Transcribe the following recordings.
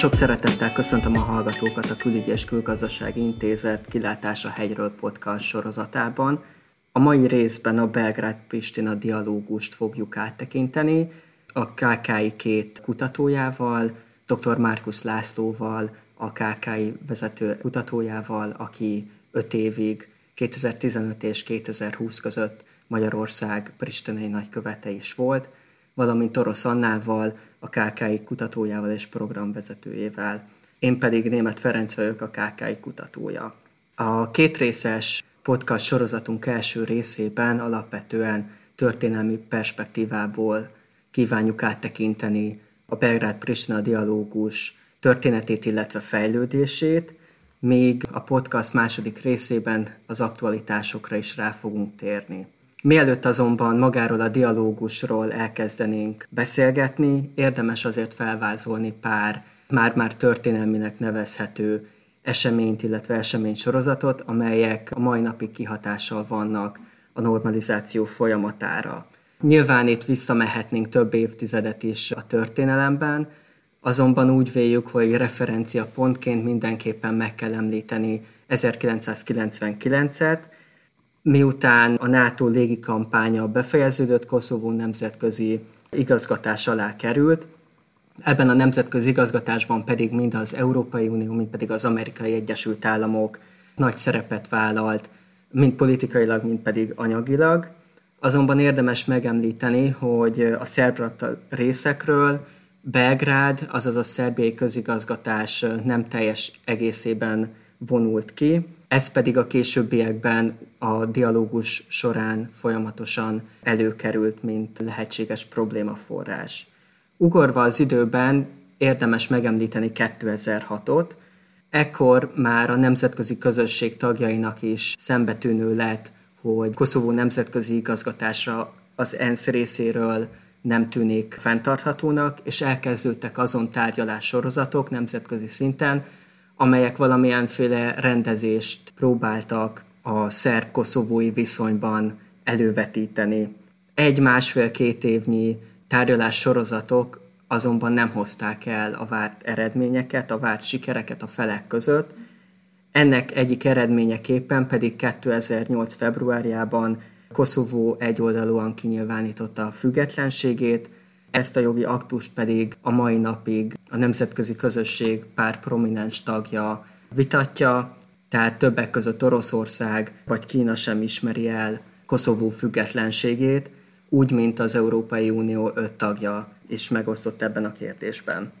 Sok szeretettel köszöntöm a hallgatókat a Külügyi és Külgazdasági Intézet Kilátás a hegyről podcast sorozatában. A mai részben a Belgrád-Pristina dialógust fogjuk áttekinteni, a KKI két kutatójával, dr. Márkusz Lászlóval, a KKI vezető kutatójával, aki öt évig 2015 és 2020 között Magyarország pristinai nagykövete is volt, valamint Orosz Annával, a KKI kutatójával és programvezetőjével. Én pedig Német Ferenc vagyok, a KKI kutatója. A kétrészes podcast sorozatunk első részében alapvetően történelmi perspektívából kívánjuk áttekinteni a Belgrád-Pristina dialógus történetét, illetve fejlődését, még a podcast második részében az aktualitásokra is rá fogunk térni. Mielőtt azonban magáról a dialógusról elkezdenénk beszélgetni, érdemes azért felvázolni pár már-már történelminek nevezhető eseményt, illetve eseménysorozatot, amelyek a mai napig kihatással vannak a normalizáció folyamatára. Nyilván itt visszamehetnénk több évtizedet is a történelemben, azonban úgy véljük, hogy referencia pontként mindenképpen meg kell említeni 1999-et, miután a NATO légikampánya befejeződött, Koszovó nemzetközi igazgatás alá került, Ebben a nemzetközi igazgatásban pedig mind az Európai Unió, mind pedig az Amerikai Egyesült Államok nagy szerepet vállalt, mind politikailag, mind pedig anyagilag. Azonban érdemes megemlíteni, hogy a szerb részekről Belgrád, azaz a szerbiai közigazgatás nem teljes egészében vonult ki, ez pedig a későbbiekben a dialógus során folyamatosan előkerült, mint lehetséges problémaforrás. Ugorva az időben érdemes megemlíteni 2006-ot, ekkor már a nemzetközi közösség tagjainak is szembetűnő lett, hogy Koszovó nemzetközi igazgatásra az ENSZ részéről nem tűnik fenntarthatónak, és elkezdődtek azon tárgyalás sorozatok nemzetközi szinten, amelyek valamilyenféle rendezést próbáltak a szerb-koszovói viszonyban elővetíteni. Egy-másfél-két évnyi tárgyalás sorozatok azonban nem hozták el a várt eredményeket, a várt sikereket a felek között. Ennek egyik eredményeképpen pedig 2008. februárjában Koszovó egyoldalúan kinyilvánította a függetlenségét, ezt a jogi aktust pedig a mai napig a nemzetközi közösség pár prominens tagja vitatja, tehát többek között Oroszország vagy Kína sem ismeri el Koszovó függetlenségét, úgy, mint az Európai Unió öt tagja is megosztott ebben a kérdésben.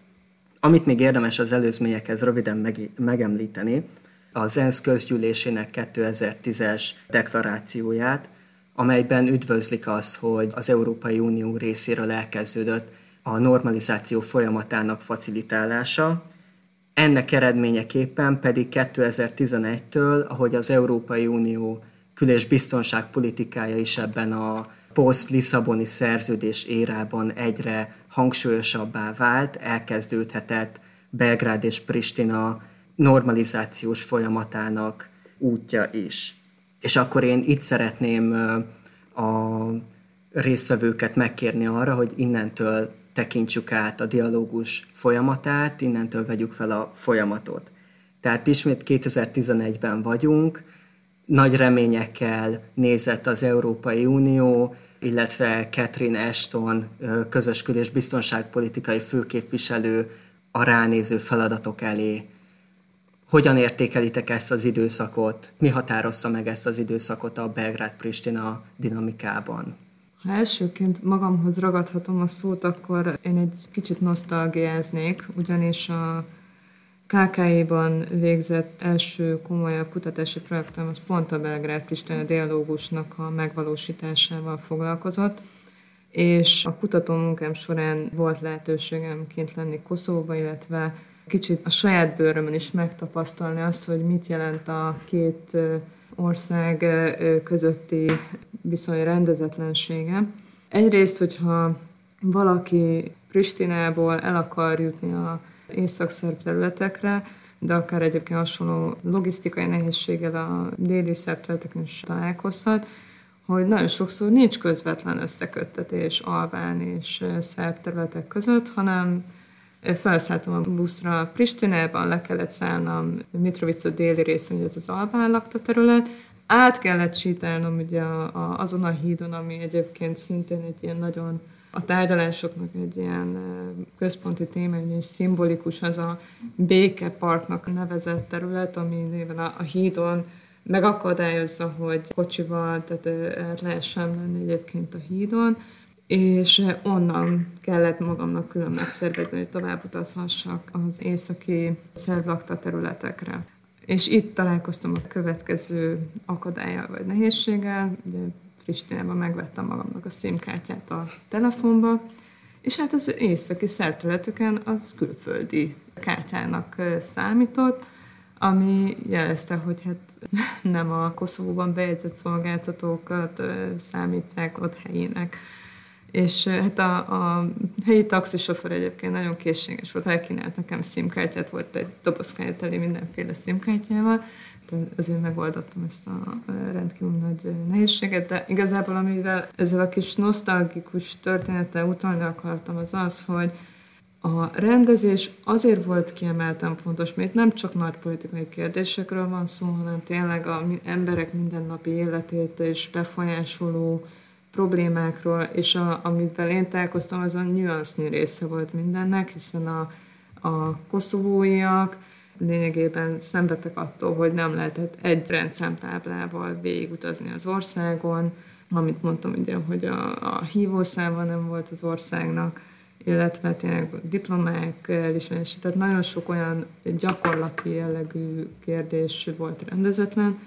Amit még érdemes az előzményekhez röviden meg- megemlíteni, az ENSZ közgyűlésének 2010-es deklarációját, amelyben üdvözlik azt, hogy az Európai Unió részéről elkezdődött a normalizáció folyamatának facilitálása. Ennek eredményeképpen pedig 2011-től, ahogy az Európai Unió kül- és biztonságpolitikája is ebben a poszt-Lisszaboni szerződés érában egyre hangsúlyosabbá vált, elkezdődhetett Belgrád és Pristina normalizációs folyamatának útja is. És akkor én itt szeretném a résztvevőket megkérni arra, hogy innentől tekintsük át a dialógus folyamatát, innentől vegyük fel a folyamatot. Tehát ismét 2011-ben vagyunk, nagy reményekkel nézett az Európai Unió, illetve Catherine Ashton, közös kül- és biztonságpolitikai főképviselő a ránéző feladatok elé. Hogyan értékelitek ezt az időszakot? Mi határozza meg ezt az időszakot a Belgrád-Pristina dinamikában? Ha elsőként magamhoz ragadhatom a szót, akkor én egy kicsit nosztalgiáznék, ugyanis a KKI-ban végzett első komolyabb kutatási projektem az pont a Belgrád Pristina dialógusnak a megvalósításával foglalkozott, és a kutató munkám során volt lehetőségem kint lenni Koszóba, illetve kicsit a saját bőrömön is megtapasztalni azt, hogy mit jelent a két ország közötti viszony rendezetlensége. Egyrészt, hogyha valaki Pristinából el akar jutni a észak-szerb területekre, de akár egyébként hasonló logisztikai nehézséggel a déli szerb területeken is találkozhat, hogy nagyon sokszor nincs közvetlen összeköttetés albán és szerb területek között, hanem felszálltam a buszra Pristinában, le kellett szállnom Mitrovica déli részén, hogy ez az Albán lakta terület, át kellett sétálnom ugye a, a, azon a hídon, ami egyébként szintén egy ilyen nagyon a tárgyalásoknak egy ilyen központi téma, ilyen szimbolikus az a békeparknak nevezett terület, ami néven a, a hídon megakadályozza, hogy kocsival, tehát át lehessen menni egyébként a hídon, és onnan kellett magamnak külön megszervezni, hogy tovább utazhassak az északi szerblakta területekre. És itt találkoztam a következő akadályjal vagy nehézséggel, ugye Pristinában megvettem magamnak a szimkártyát a telefonba, és hát az északi szerterületeken az külföldi kártyának számított, ami jelezte, hogy hát nem a Koszovóban bejegyzett szolgáltatókat számítják ott helyének. És hát a, a helyi taxisofőr egyébként nagyon készséges volt, elkínált nekem szimkártyát, volt egy dobozkája teli mindenféle szimkártyával, azért megoldottam ezt a rendkívül nagy nehézséget, de igazából amivel ezzel a kis nosztalgikus történettel utalni akartam, az az, hogy a rendezés azért volt kiemelten fontos, mert nem csak nagy politikai kérdésekről van szó, hanem tényleg a emberek mindennapi életét és befolyásoló problémákról, és a, amivel én találkoztam, az a nüansznyi része volt mindennek, hiszen a, a koszovóiak lényegében szenvedtek attól, hogy nem lehetett egy rendszámtáblával végigutazni az országon, amit mondtam ugye, hogy a, a hívószáma nem volt az országnak, illetve tényleg diplomák elismerése, tehát nagyon sok olyan gyakorlati jellegű kérdés volt rendezetlen,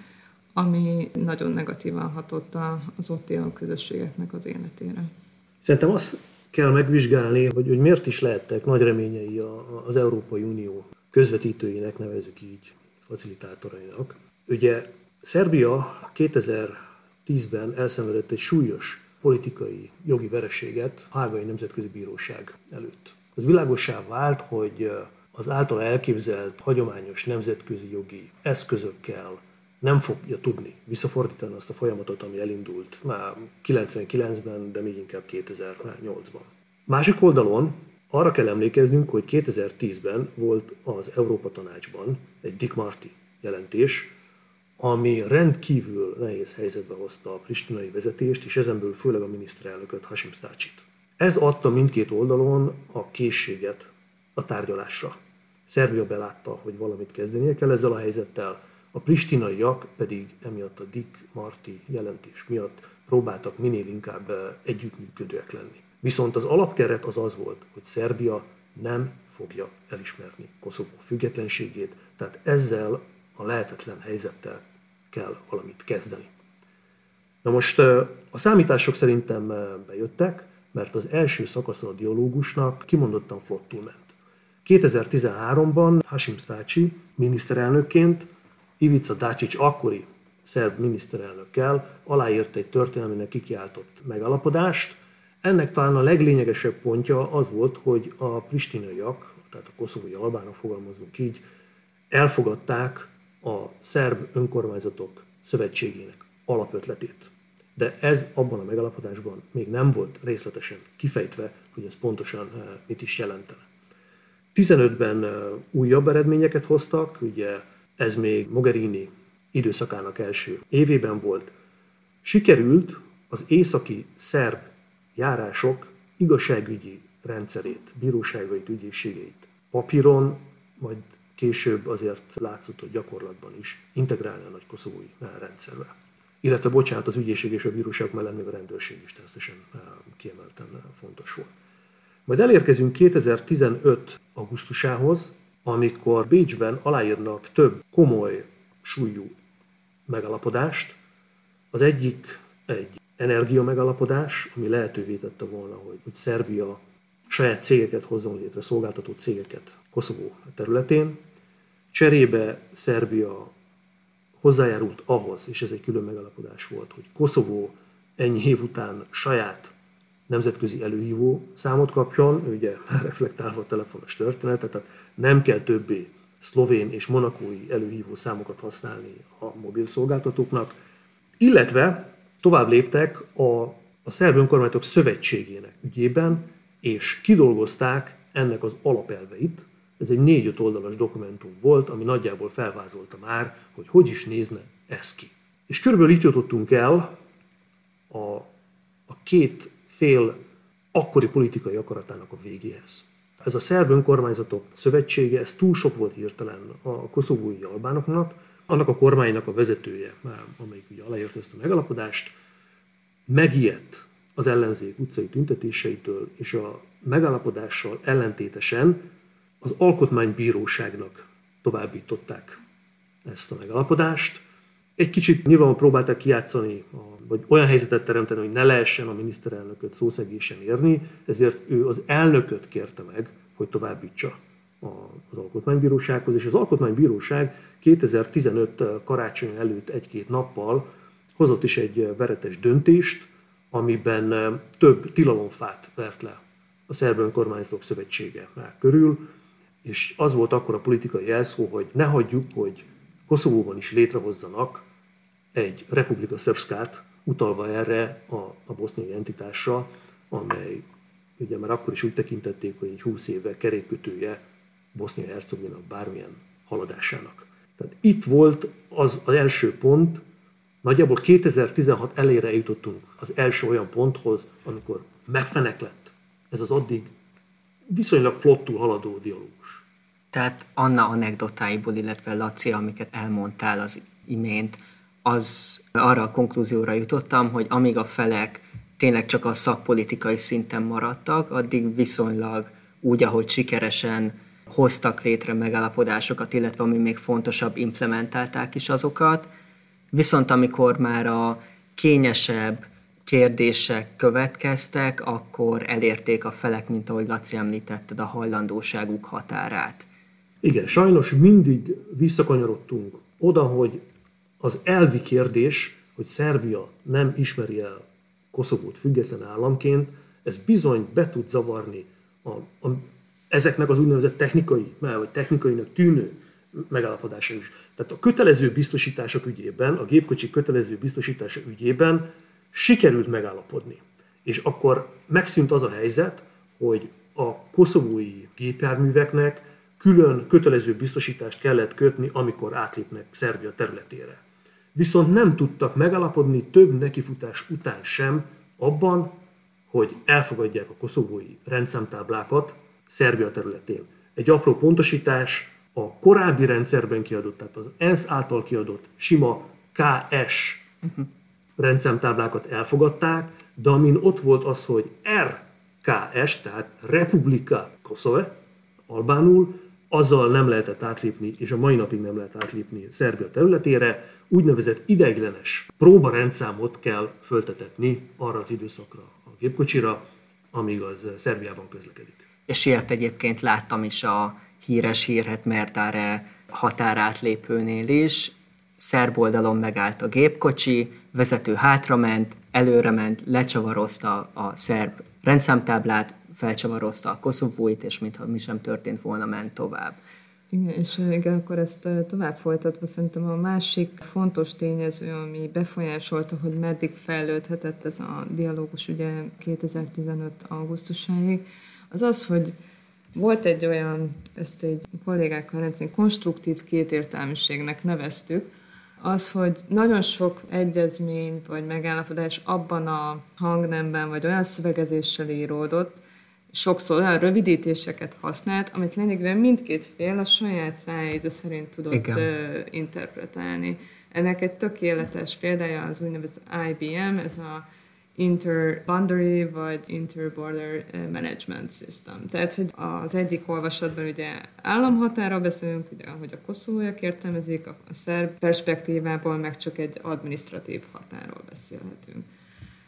ami nagyon negatívan hatott az ott élő közösségeknek az életére. Szerintem azt kell megvizsgálni, hogy, hogy miért is lehettek nagy reményei az Európai Unió közvetítőinek, nevezük így, facilitátorainak. Ugye Szerbia 2010-ben elszenvedett egy súlyos politikai jogi vereséget a Hágai Nemzetközi Bíróság előtt. Az világosá vált, hogy az által elképzelt hagyományos nemzetközi jogi eszközökkel nem fogja tudni visszafordítani azt a folyamatot, ami elindult már 99-ben, de még inkább 2008-ban. Másik oldalon arra kell emlékeznünk, hogy 2010-ben volt az Európa Tanácsban egy Dick Marty jelentés, ami rendkívül nehéz helyzetbe hozta a pristinai vezetést, és ezenből főleg a miniszterelnököt, Hashim Stácsit. Ez adta mindkét oldalon a készséget a tárgyalásra. Szerbia belátta, hogy valamit kezdenie kell ezzel a helyzettel, a pristinaiak pedig emiatt a Dick Marty jelentés miatt próbáltak minél inkább eh, együttműködőek lenni. Viszont az alapkeret az az volt, hogy Szerbia nem fogja elismerni Koszovó függetlenségét, tehát ezzel a lehetetlen helyzettel kell valamit kezdeni. Na most a számítások szerintem bejöttek, mert az első szakasza a dialógusnak kimondottan flottul ment. 2013-ban Hashim Thaci miniszterelnökként Ivica Dacic akkori szerb miniszterelnökkel aláírt egy történelminek kikiáltott megalapodást, ennek talán a leglényegesebb pontja az volt, hogy a pristinaiak, tehát a koszovói albánok fogalmazunk így, elfogadták a szerb önkormányzatok szövetségének alapötletét. De ez abban a megalapodásban még nem volt részletesen kifejtve, hogy ez pontosan eh, mit is jelentene. 15-ben eh, újabb eredményeket hoztak, ugye ez még Mogherini időszakának első évében volt. Sikerült az északi szerb járások igazságügyi rendszerét, bíróságait, ügyészségeit papíron, majd később azért látszott, hogy gyakorlatban is integrálni a nagy koszovói rendszerbe. Illetve, bocsánat, az ügyészség és a bíróság mellett még a rendőrség is természetesen eh, kiemelten eh, fontos volt. Majd elérkezünk 2015. augusztusához, amikor Bécsben aláírnak több komoly súlyú megalapodást. Az egyik egy energia megalapodás, ami lehetővé tette volna, hogy, hogy Szerbia saját cégeket hozzon létre, szolgáltató cégeket Koszovó területén. Cserébe Szerbia hozzájárult ahhoz, és ez egy külön megalapodás volt, hogy Koszovó ennyi év után saját nemzetközi előhívó számot kapjon, ugye reflektálva a telefonos történetet, tehát nem kell többé szlovén és monakói előhívó számokat használni a mobil szolgáltatóknak, illetve tovább léptek a, a Szerb Önkormányzatok Szövetségének ügyében, és kidolgozták ennek az alapelveit. Ez egy négy-öt oldalas dokumentum volt, ami nagyjából felvázolta már, hogy hogy is nézne ez ki. És körülbelül itt jutottunk el a, a két fél akkori politikai akaratának a végéhez. Ez a szerb önkormányzatok szövetsége, ez túl sok volt hirtelen a koszovói albánoknak, annak a kormánynak a vezetője, amelyik ugye aláírta ezt a megalapodást, megijedt az ellenzék utcai tüntetéseitől, és a megállapodással ellentétesen az alkotmánybíróságnak továbbították ezt a megállapodást. Egy kicsit nyilván próbálták kijátszani, vagy olyan helyzetet teremteni, hogy ne lehessen a miniszterelnököt szószegésen érni, ezért ő az elnököt kérte meg, hogy továbbítsa az Alkotmánybírósághoz, és az Alkotmánybíróság 2015 karácsony előtt egy-két nappal hozott is egy veretes döntést, amiben több tilalomfát vert le a Szerb Önkormányzatok Szövetsége már körül, és az volt akkor a politikai jelszó, hogy ne hagyjuk, hogy Koszovóban is létrehozzanak egy Republika Szöbszkát, utalva erre a, a boszniai entitásra, amely ugye már akkor is úgy tekintették, hogy egy 20 éve kerékkötője Bosznia-Hercegovina bármilyen haladásának. Tehát itt volt az, az első pont, nagyjából 2016 elére jutottunk az első olyan ponthoz, amikor megfeneklett ez az addig viszonylag flottul haladó dialógus. Tehát Anna anekdotáiból, illetve Laci, amiket elmondtál az imént, az arra a konklúzióra jutottam, hogy amíg a felek tényleg csak a szakpolitikai szinten maradtak, addig viszonylag úgy, ahogy sikeresen hoztak létre megállapodásokat, illetve ami még fontosabb, implementálták is azokat. Viszont amikor már a kényesebb kérdések következtek, akkor elérték a felek, mint ahogy Laci említetted, a hajlandóságuk határát. Igen, sajnos mindig visszakanyarodtunk oda, hogy az elvi kérdés, hogy Szerbia nem ismeri el Koszovót független államként, ez bizony be tud zavarni a, a, ezeknek az úgynevezett technikai, vagy technikainak tűnő megállapodása is. Tehát a kötelező biztosítások ügyében, a gépkocsi kötelező biztosítása ügyében sikerült megállapodni. És akkor megszűnt az a helyzet, hogy a koszovói gépjárműveknek külön kötelező biztosítást kellett kötni, amikor átlépnek Szerbia területére viszont nem tudtak megalapodni több nekifutás után sem abban, hogy elfogadják a koszovói rendszámtáblákat Szerbia területén. Egy apró pontosítás, a korábbi rendszerben kiadott, tehát az ENSZ által kiadott sima KS rendszámtáblákat elfogadták, de amin ott volt az, hogy RKS, tehát Republika Koszove, albánul, azzal nem lehetett átlépni, és a mai napig nem lehet átlépni Szerbia területére, úgynevezett ideiglenes próbarendszámot kell föltetetni arra az időszakra a gépkocsira, amíg az Szerbiában közlekedik. És ilyet egyébként láttam is a híres hírhet Mertáre határátlépőnél is. Szerb oldalon megállt a gépkocsi, vezető hátrament, előrement, lecsavarozta a szerb rendszámtáblát, felcsavarozta a koszovóit, és mintha mi sem történt volna, ment tovább. Igen, és igen, akkor ezt tovább folytatva szerintem a másik fontos tényező, ami befolyásolta, hogy meddig fejlődhetett ez a dialógus ugye 2015. augusztusáig, az az, hogy volt egy olyan, ezt egy kollégákkal rendszerint konstruktív kétértelműségnek neveztük, az, hogy nagyon sok egyezmény vagy megállapodás abban a hangnemben vagy olyan szövegezéssel íródott, sokszor olyan rövidítéseket használt, amit lényegében mindkét fél a saját szájéze szerint tudott Igen. interpretálni. Ennek egy tökéletes példája az úgynevezett IBM, ez a Interboundary vagy Interborder Management System. Tehát, hogy az egyik olvasatban ugye államhatára beszélünk, ugye, ahogy a koszovóiak értelmezik, a szerb perspektívából meg csak egy administratív határól beszélhetünk.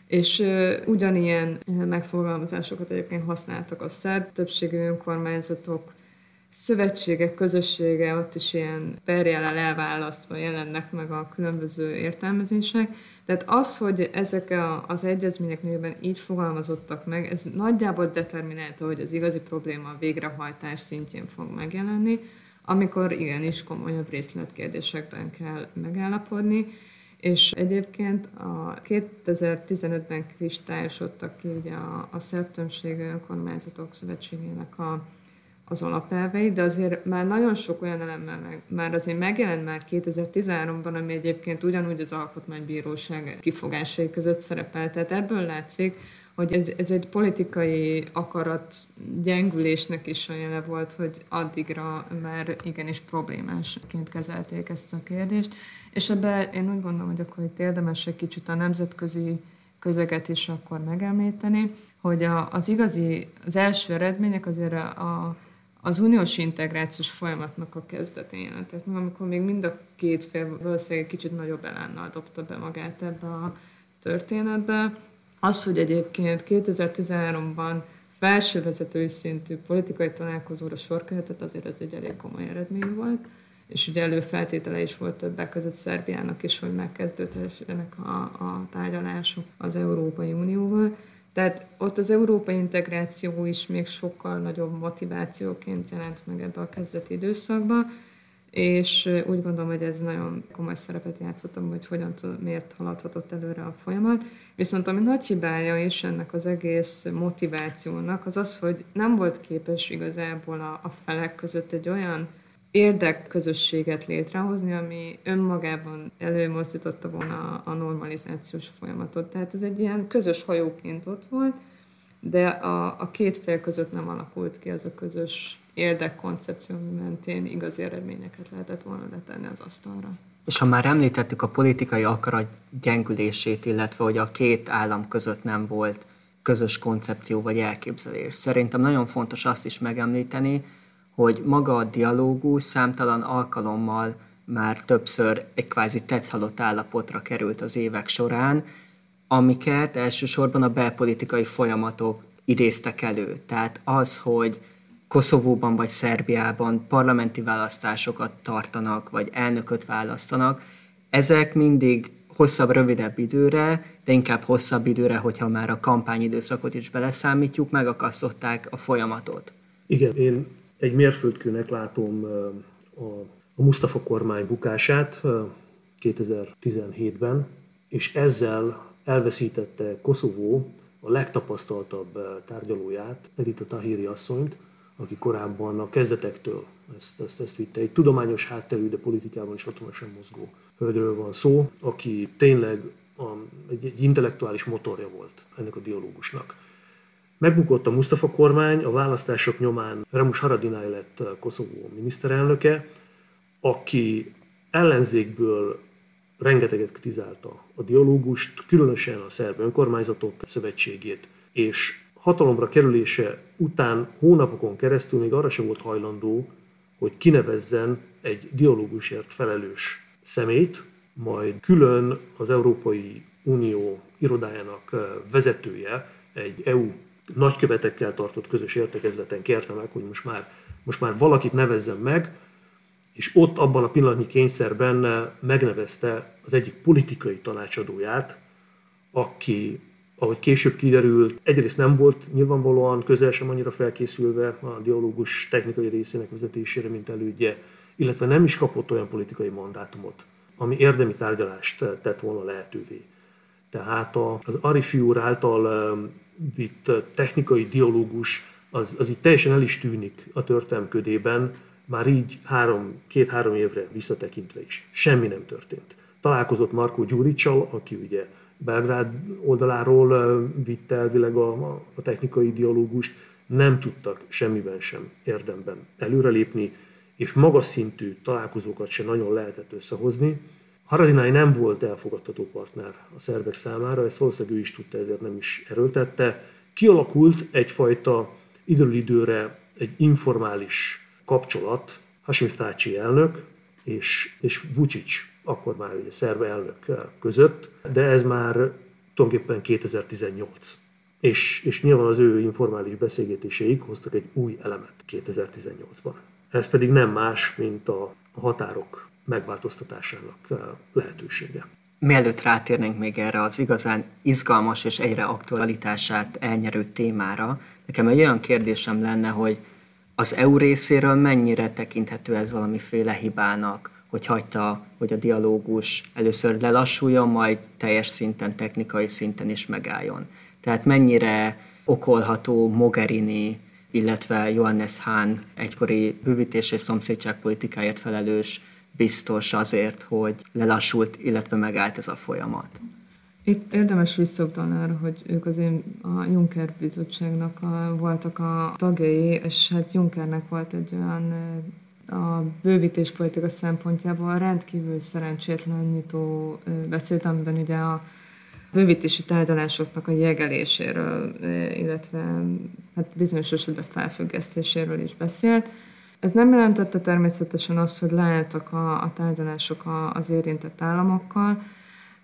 És ugyanilyen megfogalmazásokat egyébként használtak a szerb többségű önkormányzatok, szövetségek, közössége, ott is ilyen perjellel elválasztva jelennek meg a különböző értelmezések. Tehát az, hogy ezek az egyezmények néven így fogalmazottak meg, ez nagyjából determinálta, hogy az igazi probléma a végrehajtás szintjén fog megjelenni, amikor igenis komolyabb részletkérdésekben kell megállapodni És egyébként a 2015-ben kristályosodtak ki ugye a, a szerb többség önkormányzatok szövetségének a, az alapelvei, de azért már nagyon sok olyan elemmel meg, már azért megjelent már 2013-ban, ami egyébként ugyanúgy az Alkotmánybíróság kifogásai között szerepel. Tehát ebből látszik, hogy ez, ez egy politikai akarat gyengülésnek is a jele volt, hogy addigra már igenis problémásként kezelték ezt a kérdést. És ebben én úgy gondolom, hogy akkor itt érdemes egy kicsit a nemzetközi közeget is akkor megemlíteni, hogy a, az igazi, az első eredmények azért a, a az uniós integrációs folyamatnak a kezdetén Tehát amikor még mind a két fél valószínűleg kicsit nagyobb elánnal dobta be magát ebbe a történetbe. Az, hogy egyébként 2013-ban felső vezetői szintű politikai találkozóra sor kerültett, azért ez egy elég komoly eredmény volt és ugye előfeltétele is volt többek között Szerbiának is, hogy megkezdődhessenek a, a tárgyalások az Európai Unióval. Tehát ott az európai integráció is még sokkal nagyobb motivációként jelent meg ebbe a kezdeti időszakba, és úgy gondolom, hogy ez nagyon komoly szerepet játszottam, hogy hogyan miért haladhatott előre a folyamat. Viszont ami nagy hibája is ennek az egész motivációnak, az az, hogy nem volt képes igazából a, a felek között egy olyan érdekközösséget létrehozni, ami önmagában előmozdította volna a normalizációs folyamatot. Tehát ez egy ilyen közös hajóként ott volt, de a, a két fél között nem alakult ki az a közös érdekkoncepció, mentén igazi eredményeket lehetett volna letenni az asztalra. És ha már említettük a politikai akarat gyengülését, illetve hogy a két állam között nem volt közös koncepció vagy elképzelés. Szerintem nagyon fontos azt is megemlíteni, hogy maga a dialógus számtalan alkalommal már többször egy kvázi tetszhalott állapotra került az évek során, amiket elsősorban a belpolitikai folyamatok idéztek elő. Tehát az, hogy Koszovóban vagy Szerbiában parlamenti választásokat tartanak, vagy elnököt választanak, ezek mindig hosszabb, rövidebb időre, de inkább hosszabb időre, hogyha már a kampányidőszakot is beleszámítjuk, megakasztották a folyamatot. Igen, én egy mérföldkőnek látom a, a Mustafa kormány bukását 2017-ben, és ezzel elveszítette Koszovó a legtapasztaltabb tárgyalóját, Edita Tahiri asszonyt, aki korábban a kezdetektől ezt, ezt, ezt vitte. Egy tudományos hátterű, de politikában is hatalmasan mozgó hölgyről van szó, aki tényleg a, egy, egy intellektuális motorja volt ennek a dialógusnak. Megbukott a Mustafa kormány, a választások nyomán Ramus Haradinaj lett Koszovó miniszterelnöke, aki ellenzékből rengeteget kritizálta a dialógust, különösen a szerb önkormányzatok szövetségét, és hatalomra kerülése után hónapokon keresztül még arra sem volt hajlandó, hogy kinevezzen egy dialógusért felelős szemét, majd külön az Európai Unió irodájának vezetője, egy EU nagykövetekkel tartott közös értekezleten kérte meg, hogy most már, most már valakit nevezzen meg, és ott abban a pillanatnyi kényszerben megnevezte az egyik politikai tanácsadóját, aki, ahogy később kiderült, egyrészt nem volt nyilvánvalóan közel sem annyira felkészülve a dialógus technikai részének vezetésére, mint elődje, illetve nem is kapott olyan politikai mandátumot, ami érdemi tárgyalást tett volna lehetővé. Tehát az Arifi úr által vitt technikai dialógus az, az így teljesen el is tűnik a történelmködében, már így három, két-három évre visszatekintve is. Semmi nem történt. Találkozott Marko Gyuricsal, aki ugye Belgrád oldaláról vitte elvileg a, a technikai dialógust, nem tudtak semmiben sem érdemben előrelépni, és magas szintű találkozókat sem nagyon lehetett összehozni. Haradinai nem volt elfogadható partner a szerbek számára, ezt valószínűleg ő is tudta, ezért nem is erőltette. Kialakult egyfajta időről időre egy informális kapcsolat Hashim Thaci elnök és, és Vucic, akkor már ugye szerb elnök között, de ez már tulajdonképpen 2018. És, és nyilván az ő informális beszélgetéseik hoztak egy új elemet 2018-ban. Ez pedig nem más, mint a határok megváltoztatásának eh, lehetősége. Mielőtt rátérnénk még erre az igazán izgalmas és egyre aktualitását elnyerő témára, nekem egy olyan kérdésem lenne, hogy az EU részéről mennyire tekinthető ez valamiféle hibának, hogy hagyta, hogy a dialógus először lelassuljon, majd teljes szinten, technikai szinten is megálljon. Tehát mennyire okolható Mogherini, illetve Johannes Hahn egykori bővítés és szomszédságpolitikáért felelős biztos azért, hogy lelassult, illetve megállt ez a folyamat. Itt érdemes visszautalni arra, hogy ők azért a Juncker bizottságnak a, voltak a tagjai, és hát Junckernek volt egy olyan a bővítéspolitika szempontjából rendkívül szerencsétlen nyitó beszélt, amiben ugye a bővítési tárgyalásoknak a jegeléséről, illetve hát bizonyos esetben felfüggesztéséről is beszélt. Ez nem jelentette természetesen azt, hogy leálltak a, a tárgyalások az érintett államokkal,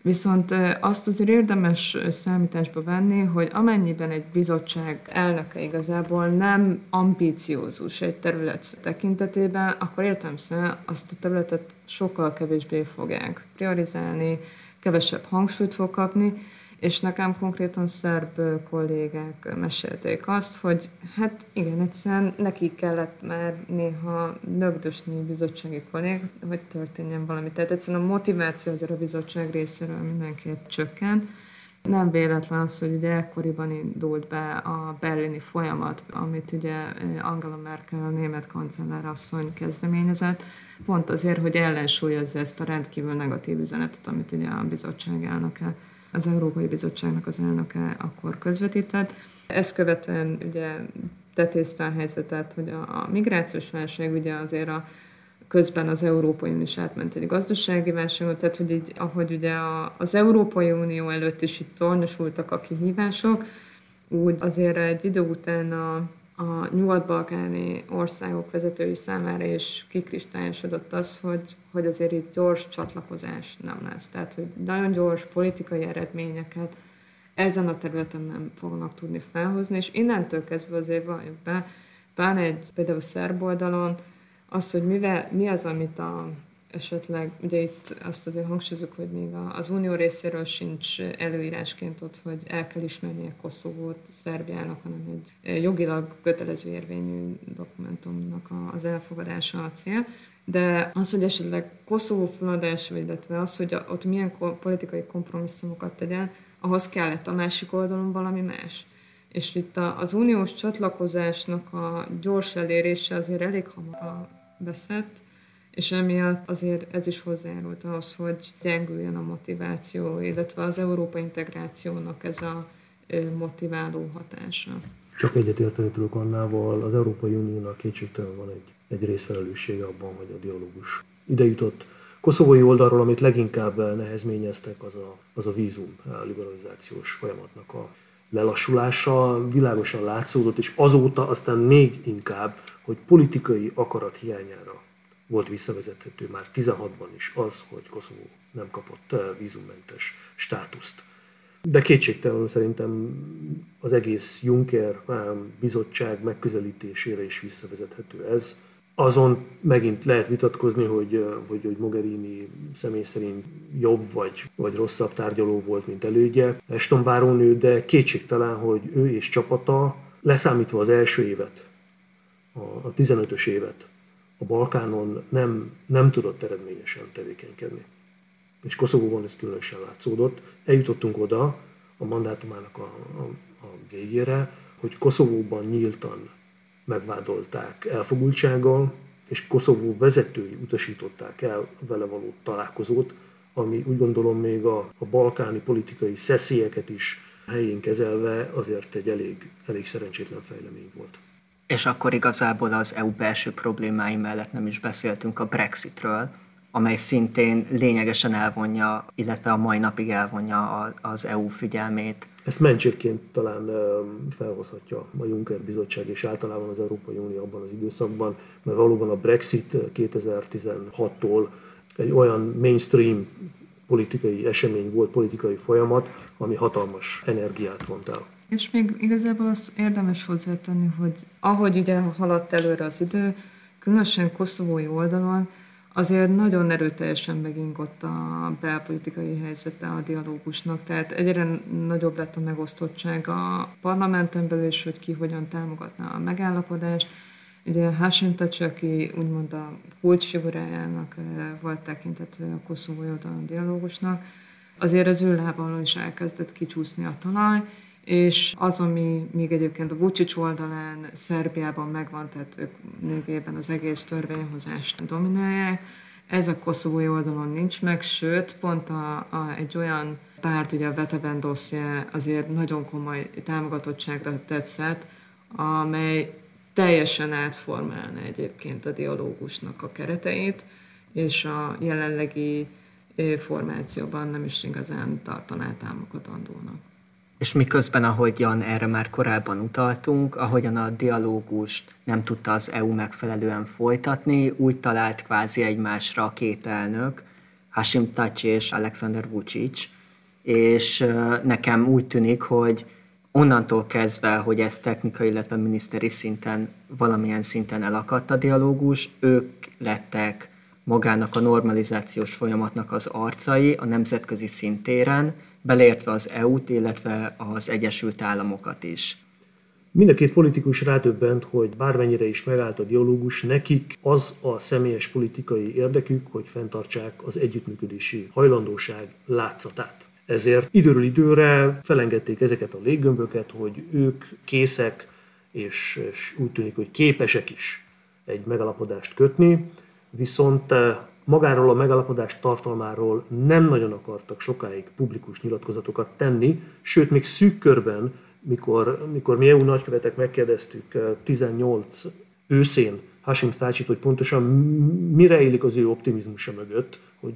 Viszont azt azért érdemes számításba venni, hogy amennyiben egy bizottság elnöke igazából nem ambíciózus egy terület tekintetében, akkor értelmszerűen azt a területet sokkal kevésbé fogják priorizálni, kevesebb hangsúlyt fog kapni, és nekem konkrétan szerb kollégák mesélték azt, hogy hát igen, egyszerűen neki kellett már néha lögdösni bizottsági kollég, hogy történjen valami. Tehát egyszerűen a motiváció azért a bizottság részéről mindenképp csökken. Nem véletlen az, hogy ugye ekkoriban indult be a berlini folyamat, amit ugye Angela Merkel, a német kancellár asszony kezdeményezett, pont azért, hogy ellensúlyozza ezt a rendkívül negatív üzenetet, amit ugye a bizottság elnöke az Európai Bizottságnak az elnöke akkor közvetített. Ezt követően ugye tetézte a helyzetet, hogy a, a migrációs válság ugye azért a közben az Európai Unió is átment egy gazdasági válságot, tehát hogy így, ahogy ugye a, az Európai Unió előtt is itt tornyosultak a kihívások, úgy azért egy idő után a, a nyugat-balkáni országok vezetői számára is kikristályosodott az, hogy, hogy azért itt gyors csatlakozás nem lesz. Tehát, hogy nagyon gyors politikai eredményeket ezen a területen nem fognak tudni felhozni, és innentől kezdve azért valljuk be, pláne egy például szerb oldalon, az, hogy mivel, mi az, amit a esetleg, ugye itt azt azért hangsúlyozunk, hogy még az unió részéről sincs előírásként ott, hogy el kell ismerni a Koszovót Szerbiának, hanem egy jogilag kötelező érvényű dokumentumnak az elfogadása a cél. De az, hogy esetleg Koszovó feladása, illetve az, hogy ott milyen politikai kompromisszumokat tegyen, ahhoz kellett a másik oldalon valami más. És itt az uniós csatlakozásnak a gyors elérése azért elég hamar beszett, és emiatt azért ez is hozzájárult ahhoz, hogy gyengüljön a motiváció, illetve az Európa integrációnak ez a motiváló hatása. Csak egyetérteni tudok annával, az Európai Uniónak kétségtelen van egy, egy részfelelőssége abban, hogy a dialógus ide jutott. Koszovói oldalról, amit leginkább nehezményeztek, az a, az a vízum a liberalizációs folyamatnak a lelassulása világosan látszódott, és azóta aztán még inkább, hogy politikai akarat hiányára volt visszavezethető már 16-ban is az, hogy Koszovó nem kapott eh, vízummentes státuszt. De kétségtelenül szerintem az egész Juncker eh, bizottság megközelítésére is visszavezethető ez. Azon megint lehet vitatkozni, hogy, eh, hogy, hogy Mogherini személy szerint jobb vagy, vagy rosszabb tárgyaló volt, mint elődje Eston bárónő, de kétségtelen, hogy ő és csapata, leszámítva az első évet, a 15-ös évet, a Balkánon nem, nem tudott eredményesen tevékenykedni. És Koszovóban ez különösen látszódott. Eljutottunk oda a mandátumának a, a, a végére, hogy Koszovóban nyíltan megvádolták elfogultsággal, és Koszovó vezetői utasították el vele való találkozót, ami úgy gondolom még a, a balkáni politikai szeszélyeket is helyén kezelve azért egy elég, elég szerencsétlen fejlemény volt. És akkor igazából az EU belső problémái mellett nem is beszéltünk a Brexitről, amely szintén lényegesen elvonja, illetve a mai napig elvonja az EU figyelmét. Ezt mentségként talán felhozhatja a Juncker Bizottság és általában az Európai Unió abban az időszakban, mert valóban a Brexit 2016-tól egy olyan mainstream politikai esemény volt, politikai folyamat, ami hatalmas energiát vont el. És még igazából azt érdemes hozzátenni, hogy ahogy ugye haladt előre az idő, különösen koszovói oldalon, azért nagyon erőteljesen megingott a belpolitikai helyzete a dialógusnak, tehát egyre nagyobb lett a megosztottság a parlamenten belül is, hogy ki hogyan támogatná a megállapodást, Ugye Hashim Tachi, aki úgymond a kulcsfigurájának volt tekintető a koszovói oldalon dialógusnak, azért az ő lábalon is elkezdett kicsúszni a talaj, és az, ami még egyébként a Vucic oldalán Szerbiában megvan, tehát ők lényegében az egész törvényhozást dominálják, ez a koszovói oldalon nincs meg, sőt, pont a, a, egy olyan párt, ugye a Veteven dosszje azért nagyon komoly támogatottságra tetszett, amely teljesen átformálna egyébként a dialógusnak a kereteit, és a jelenlegi formációban nem is igazán tartaná támogatandónak. És miközben, ahogyan erre már korábban utaltunk, ahogyan a dialógust nem tudta az EU megfelelően folytatni, úgy talált kvázi egymásra a két elnök, Hashim Tachi és Alexander Vucic, és nekem úgy tűnik, hogy onnantól kezdve, hogy ez technikai, illetve miniszteri szinten valamilyen szinten elakadt a dialógus, ők lettek magának a normalizációs folyamatnak az arcai a nemzetközi szintéren, beleértve az EU-t, illetve az Egyesült Államokat is. Mind a két politikus rádöbbent, hogy bármennyire is megállt a dialógus, nekik az a személyes politikai érdekük, hogy fenntartsák az együttműködési hajlandóság látszatát. Ezért időről időre felengedték ezeket a léggömböket, hogy ők készek, és, és úgy tűnik, hogy képesek is egy megalapodást kötni, viszont eh, magáról a megalapodás tartalmáról nem nagyon akartak sokáig publikus nyilatkozatokat tenni, sőt, még szűk körben, mikor, mikor mi EU nagykövetek megkérdeztük 18 eh, őszén Hashim Thácsit, hogy pontosan mire élik az ő optimizmusa mögött, hogy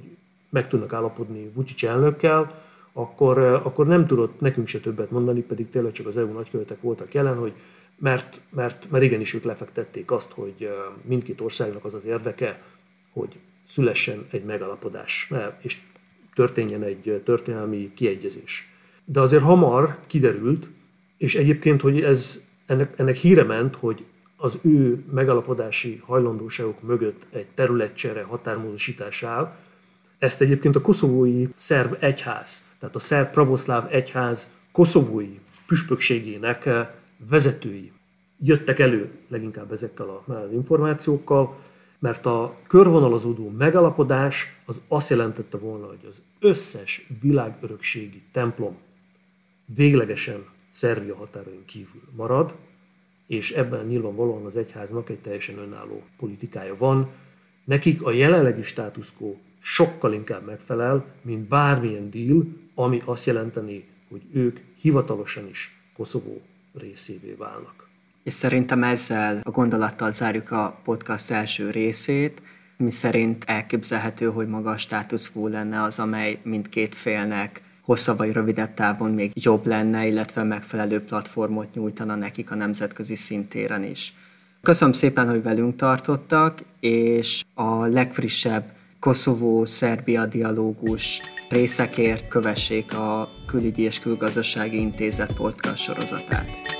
meg tudnak állapodni Vucic elnökkel, akkor, eh, akkor nem tudott nekünk se többet mondani, pedig tényleg csak az EU nagykövetek voltak jelen, hogy mert, mert, mert igenis ők lefektették azt, hogy eh, mindkét országnak az az érdeke, hogy szülessen egy megalapodás, és történjen egy történelmi kiegyezés. De azért hamar kiderült, és egyébként, hogy ez, ennek, ennek híre ment, hogy az ő megalapodási hajlandóságok mögött egy területcsere határmódosítás áll. Ezt egyébként a koszovói szerb egyház, tehát a szerb pravoszláv egyház koszovói püspökségének vezetői jöttek elő leginkább ezekkel az információkkal, mert a körvonalazódó megalapodás az azt jelentette volna, hogy az összes világörökségi templom véglegesen Szerbia határain kívül marad, és ebben nyilvánvalóan az egyháznak egy teljesen önálló politikája van. Nekik a jelenlegi státuszkó sokkal inkább megfelel, mint bármilyen deal, ami azt jelenteni, hogy ők hivatalosan is Koszovó részévé válnak. És szerintem ezzel a gondolattal zárjuk a podcast első részét, mi szerint elképzelhető, hogy maga a lenne az, amely mindkét félnek hosszabb vagy rövidebb távon még jobb lenne, illetve megfelelő platformot nyújtana nekik a nemzetközi szintéren is. Köszönöm szépen, hogy velünk tartottak, és a legfrissebb Koszovó-Szerbia dialógus részekért kövessék a Külügyi és Külgazdasági Intézet podcast sorozatát.